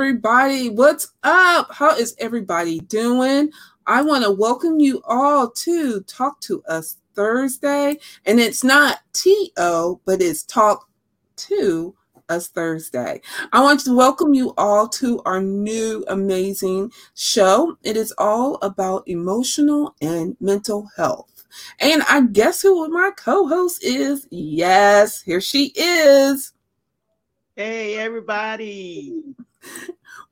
Everybody, what's up? How is everybody doing? I want to welcome you all to Talk to Us Thursday. And it's not T-O, but it's Talk to Us Thursday. I want to welcome you all to our new amazing show. It is all about emotional and mental health. And I guess who my co-host is? Yes, here she is. Hey, everybody.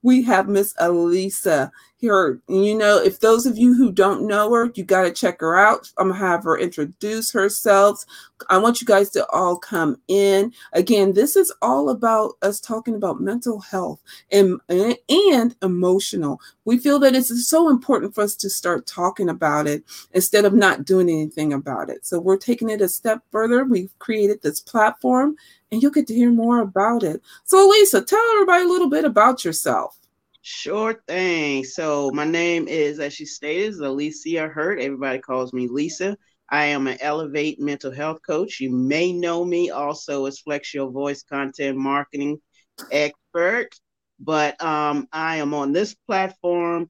We have Miss Elisa here. You know, if those of you who don't know her, you got to check her out. I'm going to have her introduce herself. I want you guys to all come in. Again, this is all about us talking about mental health and, and emotional. We feel that it's so important for us to start talking about it instead of not doing anything about it. So we're taking it a step further. We've created this platform and you'll get to hear more about it. So, Lisa, tell everybody a little bit about yourself. Sure thing. So, my name is, as she stated, is Alicia Hurt. Everybody calls me Lisa. I am an Elevate mental health coach. You may know me also as Flex Your Voice content marketing expert, but um, I am on this platform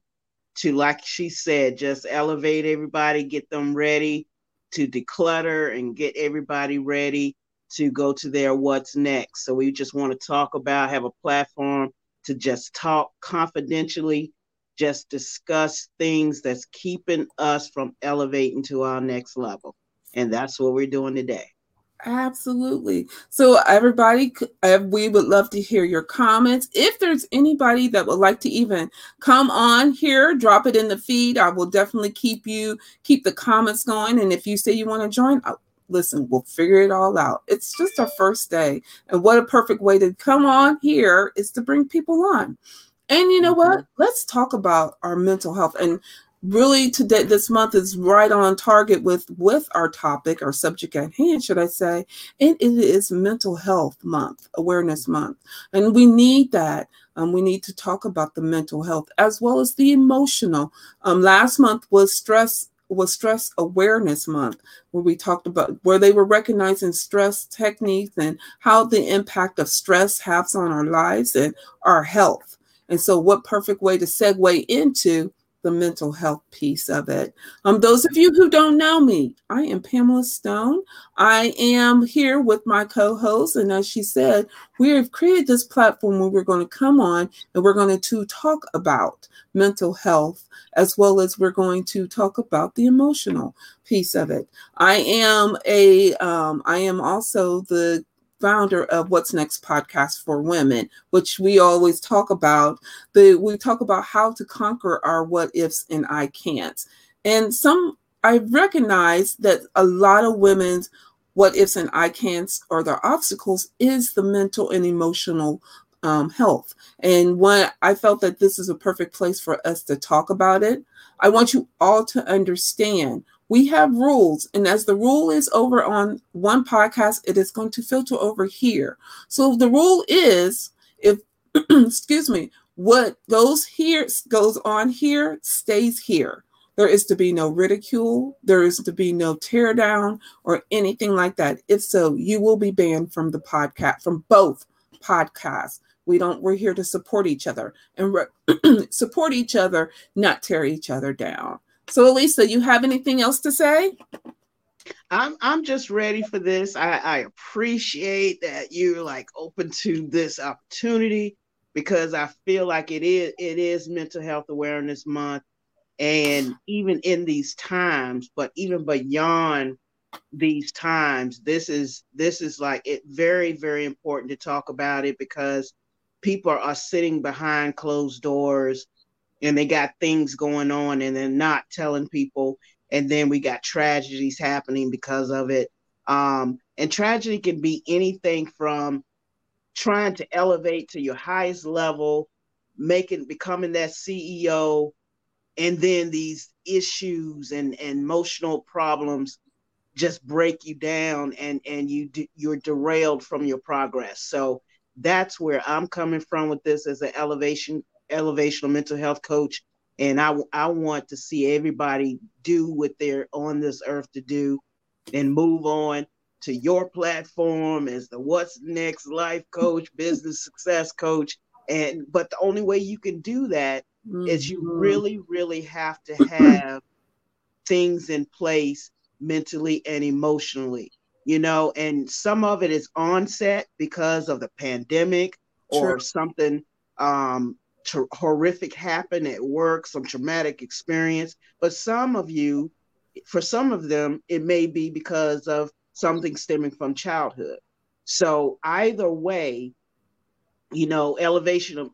to, like she said, just elevate everybody, get them ready to declutter and get everybody ready to go to their what's next. So we just want to talk about, have a platform to just talk confidentially, just discuss things that's keeping us from elevating to our next level. And that's what we're doing today. Absolutely. So, everybody, we would love to hear your comments. If there's anybody that would like to even come on here, drop it in the feed. I will definitely keep you keep the comments going. And if you say you want to join, listen, we'll figure it all out. It's just our first day. And what a perfect way to come on here is to bring people on. And you know mm-hmm. what? Let's talk about our mental health. And really today this month is right on target with with our topic our subject at hand should i say and it is mental health month awareness month and we need that um, we need to talk about the mental health as well as the emotional um, last month was stress was stress awareness month where we talked about where they were recognizing stress techniques and how the impact of stress has on our lives and our health. And so what perfect way to segue into the mental health piece of it. Um, those of you who don't know me, I am Pamela Stone. I am here with my co-host, and as she said, we have created this platform where we're going to come on and we're going to talk about mental health as well as we're going to talk about the emotional piece of it. I am a um, I am also the founder of What's Next podcast for women, which we always talk about. The we talk about how to conquer our what ifs and I can't. And some I recognize that a lot of women's what ifs and I can'ts or their obstacles is the mental and emotional um, health. And when I felt that this is a perfect place for us to talk about it, I want you all to understand we have rules and as the rule is over on one podcast it is going to filter over here. So the rule is if excuse me what goes here goes on here stays here. There is to be no ridicule there is to be no tear down or anything like that. If so you will be banned from the podcast from both podcasts. We don't we're here to support each other and re- support each other not tear each other down so, Elisa, you have anything else to say? I'm I'm just ready for this. I, I appreciate that you're like open to this opportunity because I feel like it is it is mental health awareness month. And even in these times, but even beyond these times, this is this is like it very, very important to talk about it because people are sitting behind closed doors and they got things going on and they're not telling people and then we got tragedies happening because of it. Um, and tragedy can be anything from trying to elevate to your highest level making becoming that ceo and then these issues and, and emotional problems just break you down and and you you're derailed from your progress. So that's where i'm coming from with this as an elevation elevational mental health coach and I, I want to see everybody do what they're on this earth to do and move on to your platform as the what's next life coach business success coach And but the only way you can do that mm-hmm. is you mm-hmm. really, really have to have things in place mentally and emotionally, you know, and some of it is onset because of the pandemic or something um, horrific happened at work, some traumatic experience. But some of you, for some of them, it may be because of something stemming from childhood. So either way, you know, elevation of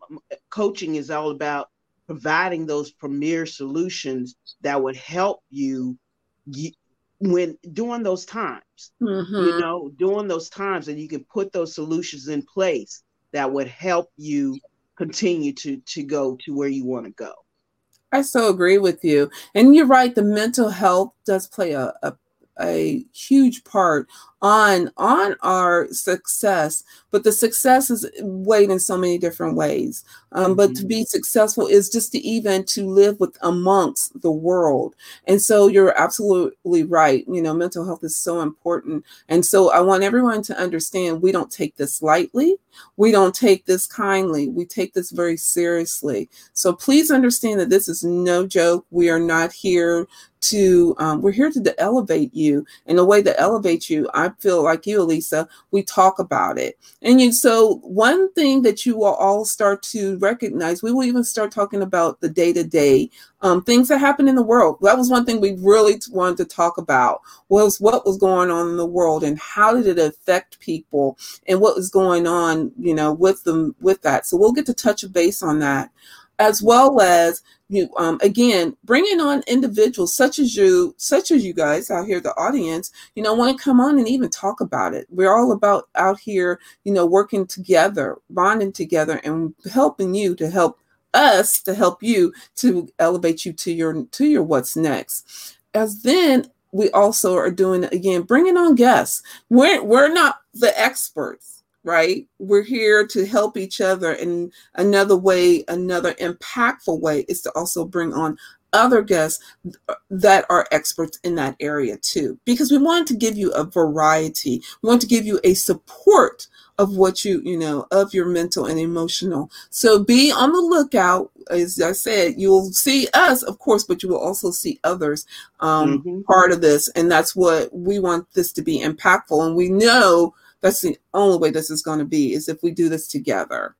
coaching is all about providing those premier solutions that would help you when during those times mm-hmm. you know during those times and you can put those solutions in place that would help you continue to to go to where you want to go. I so agree with you. And you're right the mental health does play a, a a huge part on on our success but the success is weighed in so many different ways. Um, mm-hmm. but to mm-hmm. be successful is just to even to live with amongst the world. And so you're absolutely right. You know mental health is so important. And so i want everyone to understand we don't take this lightly. We don't take this kindly. We take this very seriously. So please understand that this is no joke. We are not here to um, we're here to, elevate you. And the way to elevate you i feel like you elisa. We talk about it. And you so one thing that you will all start to recognize we will even start talking about the day-to-day um, things that happen in the world. That was one thing we really wanted to talk about was what was going on in the world and how did it affect people and what was going on you know with them with that. So we'll get to touch base on that as well as you um, again bringing on individuals such as you such as you guys out here the audience you know want to come on and even talk about it. We're all about out here you know working together bonding together and helping you to help us to help you to elevate you to your to your what's next. As then we also are doing again bringing on guests. We're we're not the experts right? We're here to help each other. And another way, another impactful way is to also bring on other guests that are experts in that area too, because we want to give you a variety. We want to give you a support of what you, you know, of your mental and emotional. So be on the lookout. As I said, you'll see us, of course, but you will also see others um, mm-hmm. part of this. And that's what we want this to be impactful. And we know that's the only way this is going to be is if we do this together.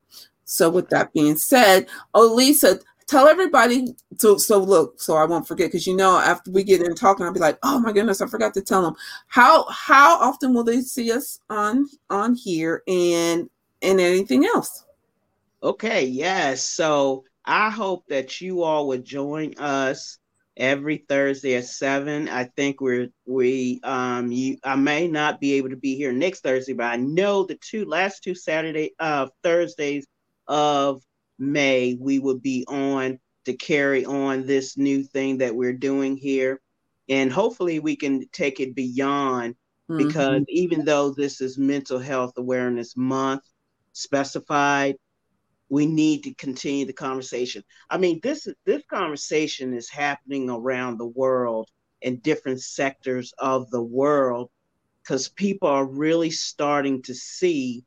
So with that being said, oh Lisa, tell everybody so so look so i won't forget because you know after we get in talking i'll be like oh my goodness i forgot to tell them how how often will they see us on on here and and anything else? Okay yes. So i hope that you all would join us every Thursday at seven. I think we're we um you I may not be able to be here next Thursday, but I know the two last two Saturday uh Thursdays of May we will be on to carry on this new thing that we're doing here. And hopefully we can take it beyond mm-hmm. because even though this is mental health awareness month specified, we need to continue the conversation. I mean, this this conversation is happening around the world in different sectors of the world because people are really starting to see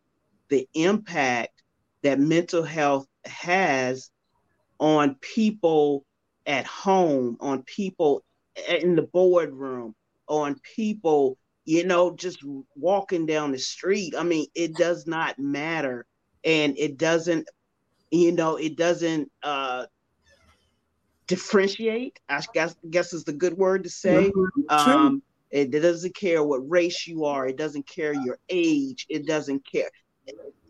the impact that mental health has on people at home, on people in the boardroom, on people, you know, just walking down the street. I mean, it does not matter. And it doesn't you know it doesn't uh differentiate i guess guess is the good word to say. Um it, it doesn't care what race you are. It doesn't care your age. It doesn't care.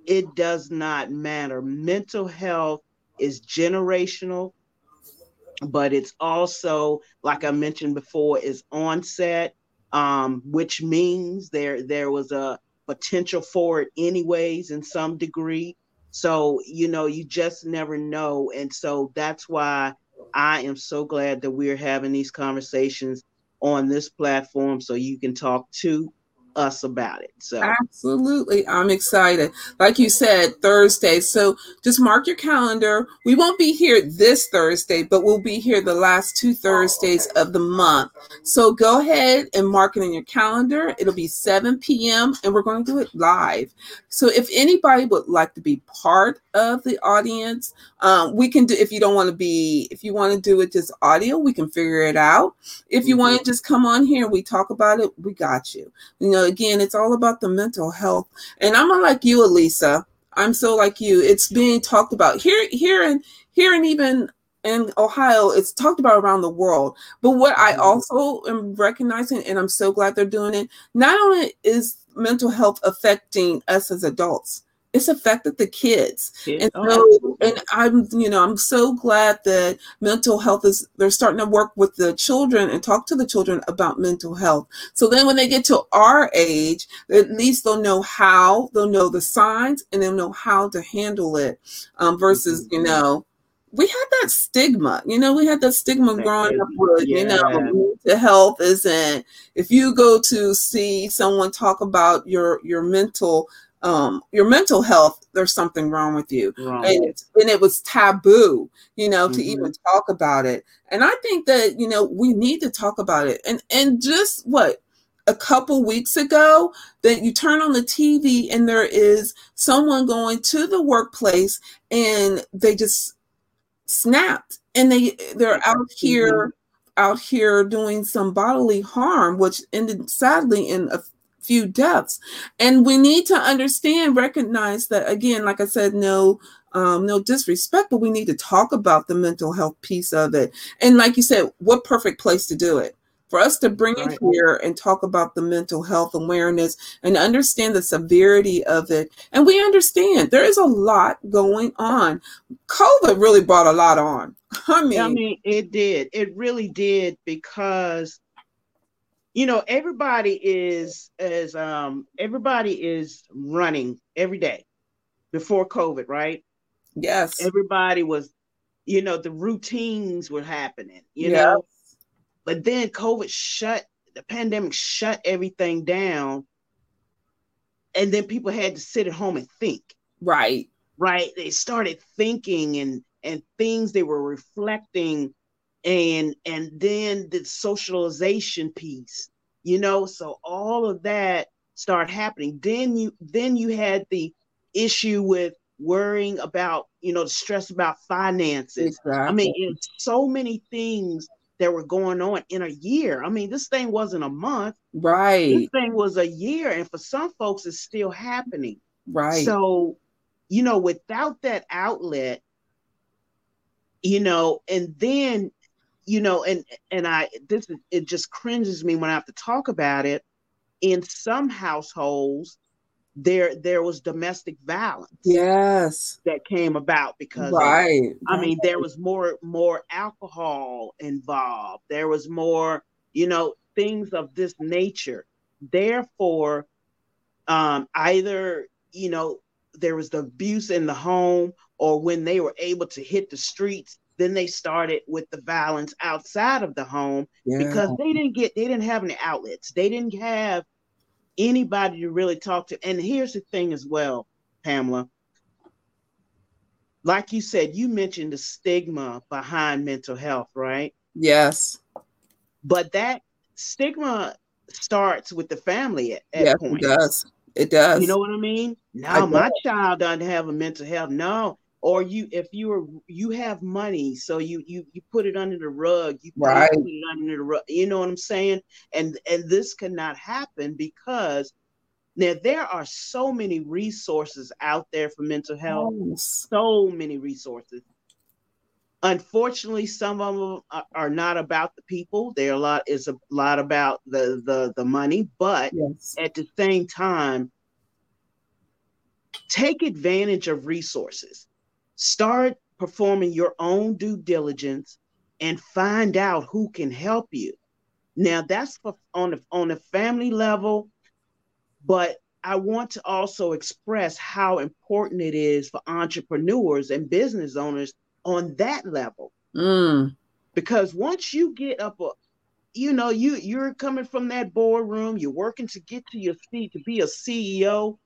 It does not matter. Mental health is generational but it's also like i mentioned before is onset um, which means there there was a potential for it anyways in some degree so, you know, you just never know. And so that's why I am so glad that we're having these conversations on this platform so you can talk to us about it. So absolutely, I'm excited. Like you said, Thursday. So just mark your calendar. We won't be here this Thursday, but we'll be here the last two Thursdays of the month. So go ahead and mark it in your calendar. It'll be 7 p.m. and we're going to do it live. So if anybody would like to be part of the audience, um, we can do. If you don't want to be, if you want to do it just audio, we can figure it out. If you mm-hmm. want to just come on here, and we talk about it. We got you. You know, again, it's all about the mental health. And I'm like you, Elisa. I'm so like you. It's being talked about here, here, and here, and even in Ohio, it's talked about around the world. But what I mm-hmm. also am recognizing, and I'm so glad they're doing it, not only is mental health affecting us as adults, it's affected the kids. And oh, so and I'm you know, I'm so glad that mental health is they're starting to work with the children and talk to the children about mental health. So then when they get to our age, at least they'll know how, they'll know the signs and they'll know how to handle it. Um, versus, mm-hmm. you know, we had that stigma, you know, we had that stigma growing up with, yeah. you know, mental health isn't if you go to see someone talk about your your mental um, your mental health, there's something wrong with you. And, and it was taboo, you know, mm-hmm. to even talk about it. And I think that, you know, we need to talk about it. And and just what a couple weeks ago that you turn on the TV and there is someone going to the workplace and they just snapped and they they're out mm-hmm. here mm-hmm. out here doing some bodily harm which ended sadly in a few deaths. And we need to understand, recognize that again, like I said, no um, no disrespect, but we need to talk about the mental health piece of it. And like you said, what perfect place to do it? For us to bring right. it here and talk about the mental health awareness and understand the severity of it. And we understand there is a lot going on. COVID really brought a lot on. I mean, I mean, it did. It really did because you know everybody is is um everybody is running every day before covid right? Yes. Everybody was you know the routines were happening you yes. know? But then covid shut the pandemic shut everything down and then people had to sit at home and think. Right. Right? They started thinking and and things they were reflecting and and then the socialization piece you know so all of that start happening. Then you then you had the issue with worrying about you know the stress about finances. Exactly. i mean so many things that were going on in a year. I mean this thing wasn't a month. Right. this thing was a year and for some folks it's still happening. Right. So you know without that outlet you know and then you know and and i this is it just cringes me when i have to talk about it. In some households there there was domestic violence yes. that came about because right. Of, i mean there was more more alcohol involved. There was more you know things of this nature. Therefore um either you know there was the abuse in the home or when they were able to hit the streets then they started with the violence outside of the home yeah. because they didn't get they didn't have any outlets. They didn't have anybody to really talk to. And here's the thing as well pamela. Like you said you mentioned the stigma behind mental health right? Yes. But that stigma starts with the family at, at yes, it does. It does. You know what i mean? Now my child doesn't have a mental health. No or you if you are you have money so you you you put it under the rug you right. put it under the rug you know what i'm saying and and this cannot happen because now there are so many resources out there for mental health yes. so many resources unfortunately some of them are not about the people they're a lot is a lot about the the the money but yes. at the same time take advantage of resources Start performing your own due diligence and find out who can help you. Now that's for, on the on a family level, but I want to also express how important it is for entrepreneurs and business owners on that level. Mm. Because once you get up a you know, you you're coming from that boardroom, you're working to get to your seat to be a CEO.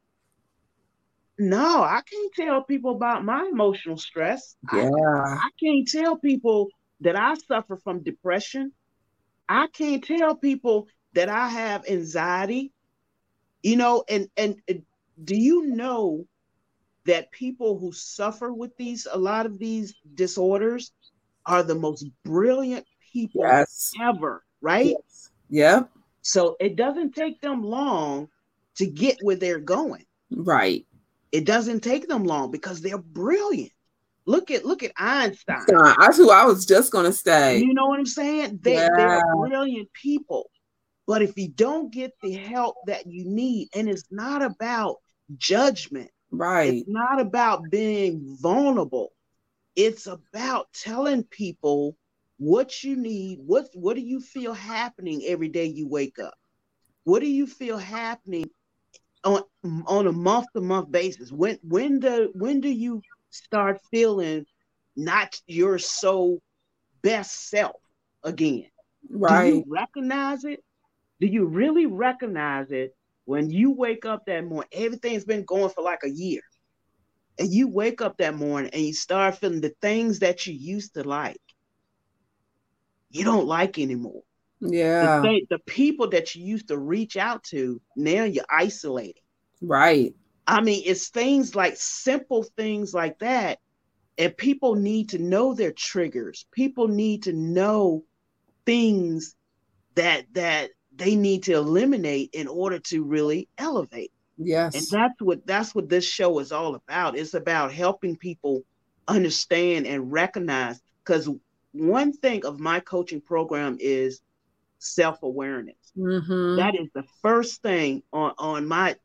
No, I can't tell people about my emotional stress. Yeah. I, I can't tell people that I suffer from depression. I can't tell people that I have anxiety. You know, and and, do you know that people who suffer with these a lot of these disorders are the most brilliant people Yes. ever, right? Yep. So it doesn't take them long to get where they're going. Right. It doesn't take them long because they're brilliant. Look at look at Einstein. That's who I was just gonna say. You know what I'm saying? They, Yeah. They're brilliant people. But if you don't get the help that you need, and it's not about judgment, Right. it's not about being vulnerable. It's about telling people what you need. What what do you feel happening every day you wake up? What do you feel happening on on a month to month basis? When when do when do you start feeling not your so best self again? Right. Do you recognize it? Do you really recognize it when you wake up that morning? Everything's been going for like a year. And you wake up that morning and you start feeling the things that you used to like, you don't like anymore. The, Yeah. thing- the people that you used to reach out to, now you're isolating. Right. I mean, it's things like simple things like that. And people need to know their triggers. People need to know things that that they need to eliminate in order to really elevate. Yes. And that's what that's what this show is all about. It's about helping people understand and recognize because one thing of my coaching program is self-awareness. Mm-hmm. That is the first thing on on my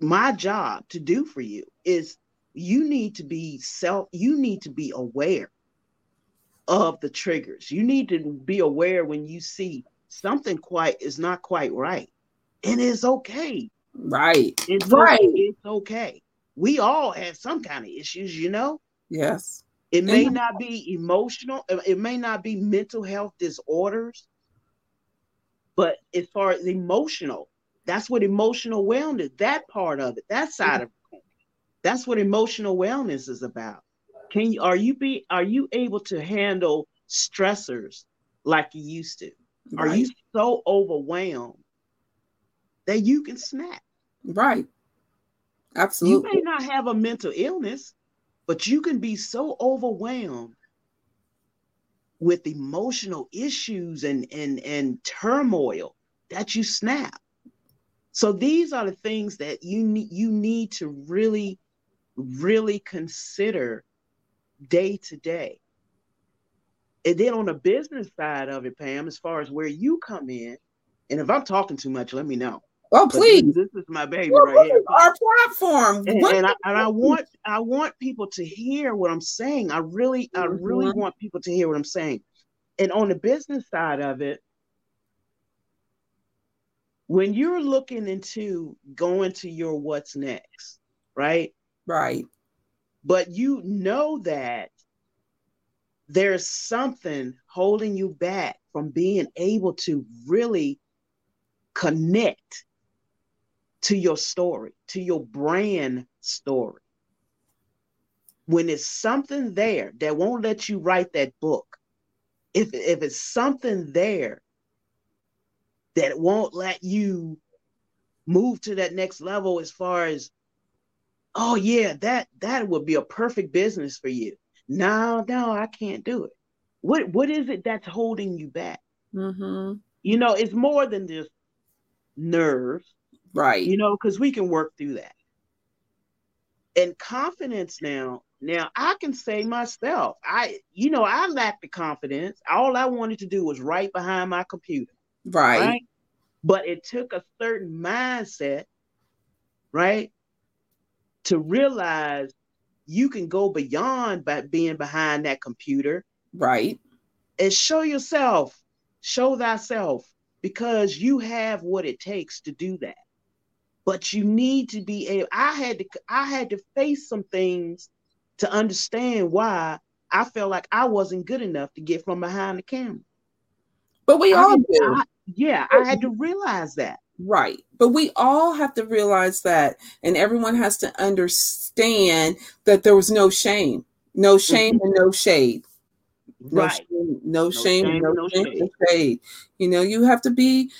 my job to do for you is you need to be self you need to be aware of the triggers. You need to be aware when you see something quite is not quite right. And it's okay. Right. It's Right. okay. It's okay. We all have some kind of issues, you know. Yes. It may not be emotional, it may not be mental health disorders, but as far as emotional, that's what emotional wellness, that part of it, that side of it, that's what emotional wellness is about. Can you are you be are you able to handle stressors like you used to? Are you so overwhelmed that you can snap? Right. Absolutely. You may not have a mental illness, but you can be so overwhelmed with emotional issues and and and turmoil that you snap. So these are the things that you need you need to really really consider day to day. And then on the business side of it, Pam, as far as where you come in, and if I'm talking too much, let me know. Oh, But this- please. this, is my baby Well, right here. our platform? and, and I, and I want I want people to hear what I'm saying. I really I really Mhm. want people to hear what I'm saying. And on the business side of it, when you're looking into going to your what's next, right? right. But you know that there's something holding you back from being able to really connect to your story, to your brand story. When it's something there that won't let you write that book, if, if it's something there that won't let you move to that next level as far as, oh yeah, that that would be a perfect business for you. No, no, I can't do it. What what is it that's holding you back? Mm-hmm. You know, it's more than just nerves Right. you know, because we can work through that. And confidence now, now I can say myself, I, you know, I lacked the confidence. All I wanted to do was write behind my computer, right. right? But it took a certain mindset, right, to realize you can go beyond by being behind that computer Right. and show yourself, show thyself, because you have what it takes to do that. But you need to be able. I had to. I had to face some things to understand why I felt like I wasn't good enough to get from behind the camera. But we all do. I- yeah, I had to realize that. Right. But we all have to realize that, and everyone has to understand that there was no shame, no shame mm-hmm. and no shade. No right. Shame, no, no shame, shame, no, no shame, shade. You know, you have to be,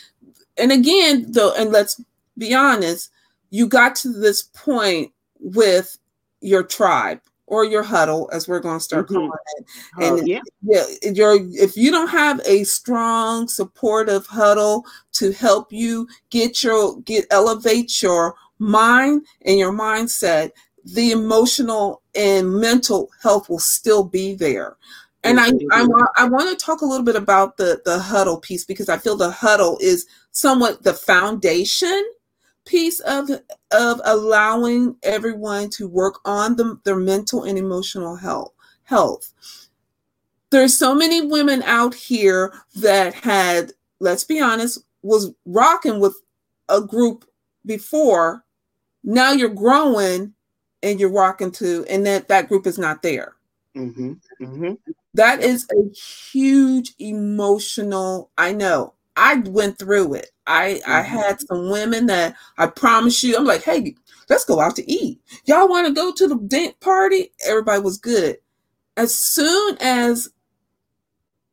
and again, though, and let's be honest, you got to this point with your tribe or your huddle, as we're going to start mm-hmm. calling it. And oh, yeah, yeah, your if you don't have a strong, supportive huddle to help you get your get elevate your mind and your mindset, the emotional and mental health will still be there. And I, I, I want to talk a little bit about the the huddle piece because I feel the huddle is somewhat the foundation piece of of allowing everyone to work on the, their mental and emotional health health there's so many women out here that had let's be honest was rocking with a group before now you're growing and you're rocking to and that that group is not there mm-hmm. Mm-hmm. That is a huge emotional i know I went through it. I mm-hmm. I had some women that I promise you, I'm like, hey, let's go out to eat. Y'all want to go to the date party? Everybody was good. As soon as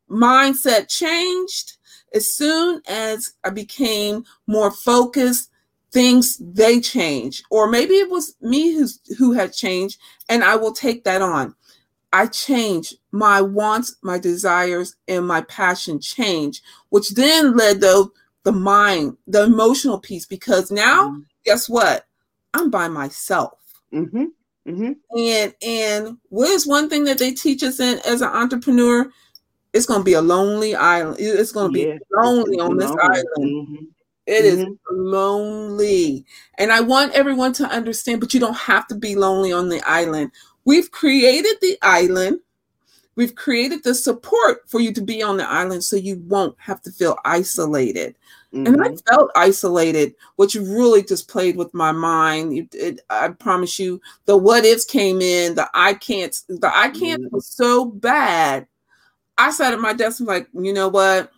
mindset changed, as soon as I became more focused, things they changed. Or maybe it was me who's who had changed, and I will take that on. I change my wants, my desires, and my passion change, which then led to the mind, the emotional piece, because now, mm-hmm. guess what? I'm by myself. Mm-hmm. Mm-hmm. And and what is one thing that they teach us in as an entrepreneur? It's going to be a lonely island. It's going to be yeah, lonely on this island. Mm-hmm. It is mm-hmm. lonely. And I want everyone to understand, but you don't have to be lonely on the island. We've created the island. We've created the support for you to be on the island so you won't have to feel isolated. Mm-hmm. And I mm-hmm. felt isolated, which really just played with my mind. It, it, I promise you, the what ifs came in, the I can't, the I can't mm-hmm. was so bad. I sat at my desk and was like, you know what?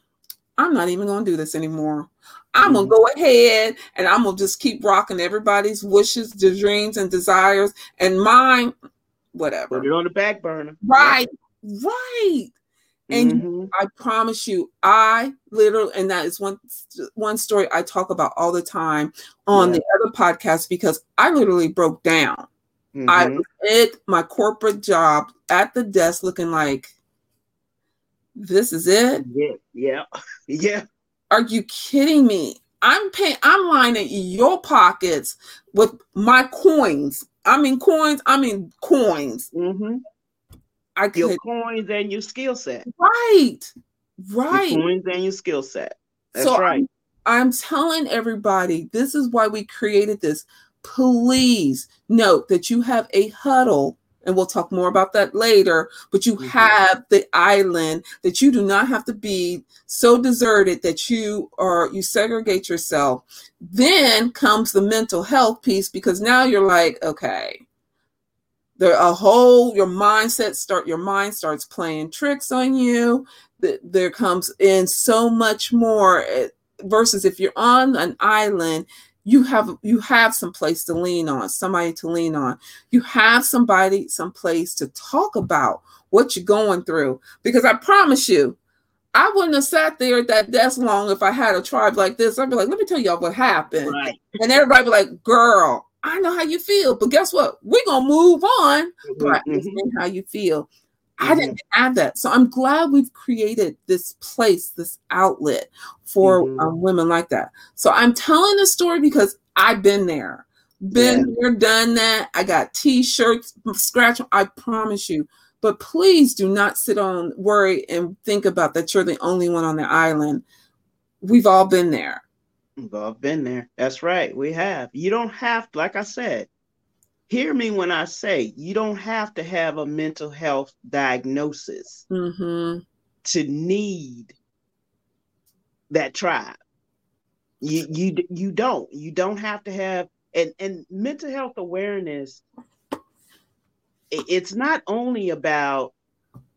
I'm not even going to do this anymore. I'm gonna mm-hmm. go ahead and I'm gonna just keep rocking everybody's wishes, the dreams, and desires, and mine whatever. Put it on the back burner. Right, right. And mm-hmm. I promise you, I literally, and that is one one story I talk about all the time on yeah. the other podcast because I literally broke down. Mm-hmm. I was at my corporate job at the desk looking like, this is it? Yeah, yeah, yeah. Are you kidding me? I'm paying, I'm lining your pockets with my coins I mean coins. I mean coins. Mm-hmm. I could, your coins and your skill set. Right. Right. Your coins and your skill set. That's so right. I'm, I'm telling everybody this is why we created this. Please note that you have a huddle and we'll talk more about that later. But you mm-hmm. have the island that you do not have to be so deserted that you are you segregate yourself. Then comes the mental health piece because now you're like, okay, there a whole your mindset start your mind starts playing tricks on you. There comes in so much more eh, versus if you're on an island you have you have some place to lean on somebody to lean on. You have somebody some place to talk about what you're going through. Because i promise you i wouldn't have sat there at that desk long if i had a tribe like this. I'd be like let me tell y'all what happened. Right. and everybody be like girl i know how you feel but guess what? We're gonna move on. Mm-hmm, but mm-hmm. how you feel I didn't mm-hmm. have that. So I'm glad we've created this place, this outlet for mm-hmm. um, women like that. So I'm telling the story because I've been there, been yeah. there, done that. I got t-shirts, scratch. I promise you. But please do not sit on worry and think about that you're the only one on the island. We've all been there. We've all been there. That's right. We have. You don't have, like I said, hear me when I say you don't have to have a mental health diagnosis mm-hmm. to need that tribe. You you you don't. You don't have to have and and mental health awareness. It's not only about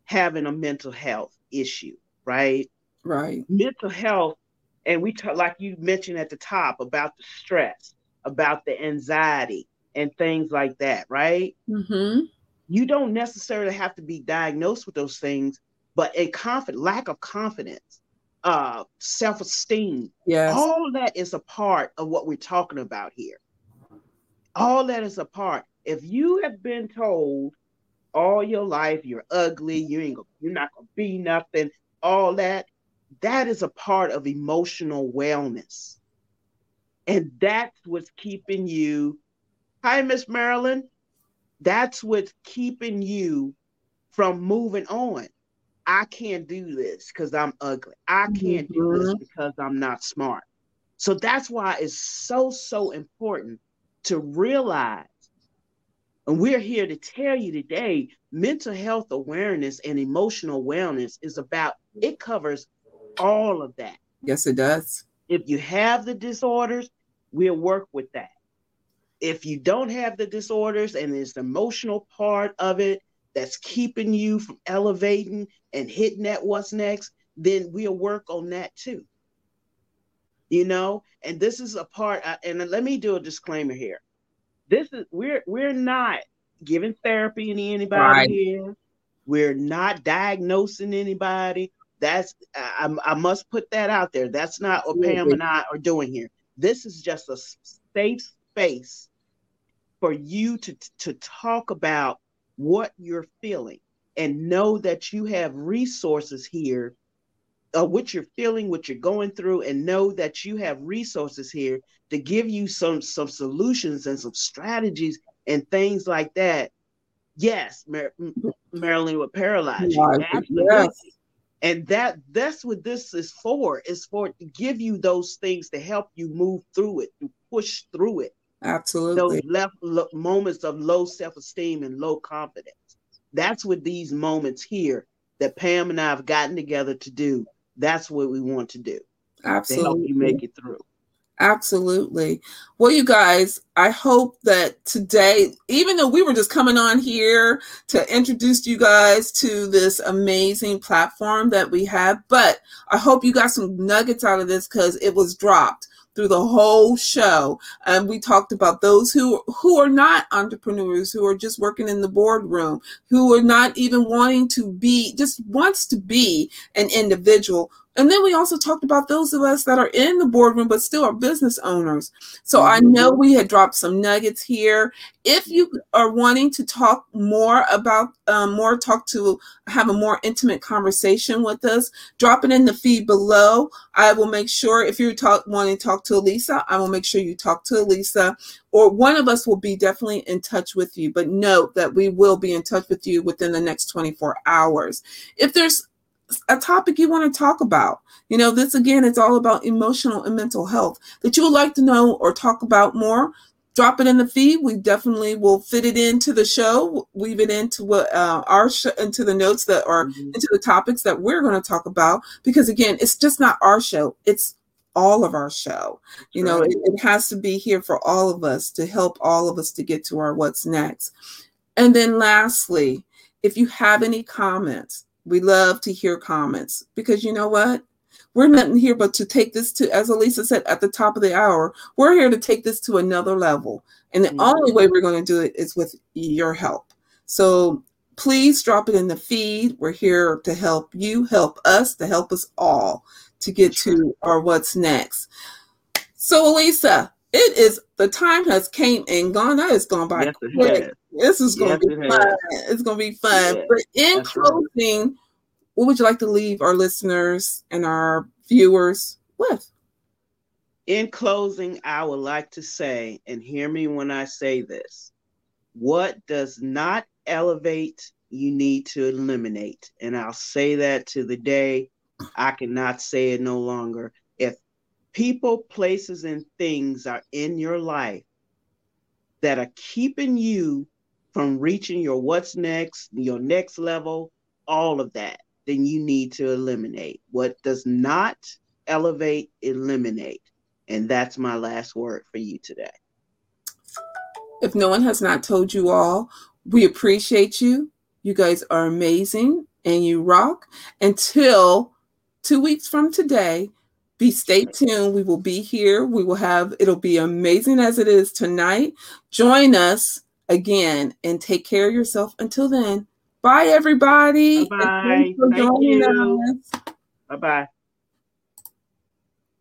having a mental health issue, right? Right. Mental health And we talk like you mentioned at the top about the stress, about the anxiety, and things like that, right? Mm-hmm. You don't necessarily have to be diagnosed with those things, but a confident lack of confidence, uh, self-esteem, Yes. all that is a part of what we're talking about here. All that is a part. If you have been told all your life you're ugly, you ain't gonna, you're not gonna be nothing, all that, that is a part of emotional wellness. And that's what's keeping you. Hi, Miss Marilyn. That's what's keeping you from moving on. I can't do this because I'm ugly. I can't do this Mhm. because I'm not smart. So that's why it's so, so important to realize. And we're here to tell you today mental health awareness and emotional wellness is about, it covers all of that. Yes, it does. If you have the disorders, we'll work with that. If you don't have the disorders and it's the emotional part of it that's keeping you from elevating and hitting that what's next, then we'll work on that too. You know, and this is a part. And let me do a disclaimer here. This is we're we're not giving therapy to anybody Right. here. We're not diagnosing anybody. That's I, I I must put that out there. That's not what Pam and I are doing here. This is just a safe space for you to to talk about what you're feeling and know that you have resources here uh, what you're feeling what you're going through and know that you have resources here to give you some some solutions and some strategies and things like that. Yes Mar- marilyn would paralyze you. Yes. and that that's what this is for is for to give you those things to help you move through it to push through it those Absolutely. left lo- moments of low self-esteem and low confidence. That's what these moments here that Pam and I have gotten together to do. That's what we want to do to help Absolutely. you make it through. Absolutely. Well, you guys, I hope that today, even though we were just coming on here to introduce you guys to this amazing platform that we have, but I hope you got some nuggets out of this because it was dropped through the whole show. And we talked about those who who are not entrepreneurs, who are just working in the boardroom, who are not even wanting to be, just wants to be an individual and then we also talked about those of us that are in the boardroom but still are business owners. So I Mhm. know we had dropped some nuggets here. If you are wanting to talk more about um, more, talk to have a more intimate conversation with us, drop it in the feed below. I will make sure if you talk wanting to talk to Elisa, I will make sure you talk to Elisa, or one of us will be definitely in touch with you. But note that we will be in touch with you within the next 24 hours. If there's a topic you want to talk about. You know, this again, it's all about emotional and mental health that you would like to know or talk about more. Drop it in the feed. We definitely will fit it into the show, weave it into what uh, our sh- into the notes that are Mhm. into the topics that we're going to talk about. Because again, it's just not our show; it's all of our show. You know, Right. it, it has to be here for all of us to help all of us to get to our what's next. And then lastly, if you have any comments, we love to hear comments because you know what? We're nothing here but to take this to, as Elisa said at the top of the hour, we're here to take this to another level. And the Mhm. only way we're going to do it is with your help. So please drop it in the feed. We're here to help you, help us, to help us all to get to our what's next. So Elisa, it is the time has came and gone. That has gone by Yes, quick. This is going Yes, to be it fun. has. It's going to be fun. Yes, but in that's right. closing, what would you like to leave our listeners and our viewers with? In closing, I would like to say, and hear me when I say this what does not elevate, you need to eliminate. And I'll say that to the day I cannot say it no longer. People, places, and things are in your life that are keeping you from reaching your what's next, your next level, all of that, then you need to eliminate. What does not elevate, eliminate. And that's my last word for you today. If no one has not told you all, we appreciate you. You guys are amazing and you rock. Until two weeks from today, be stay tuned. We will be here. We will have it'll be amazing as it is tonight. Join us again and take care of yourself until then. Bye everybody. Bye. Bye bye.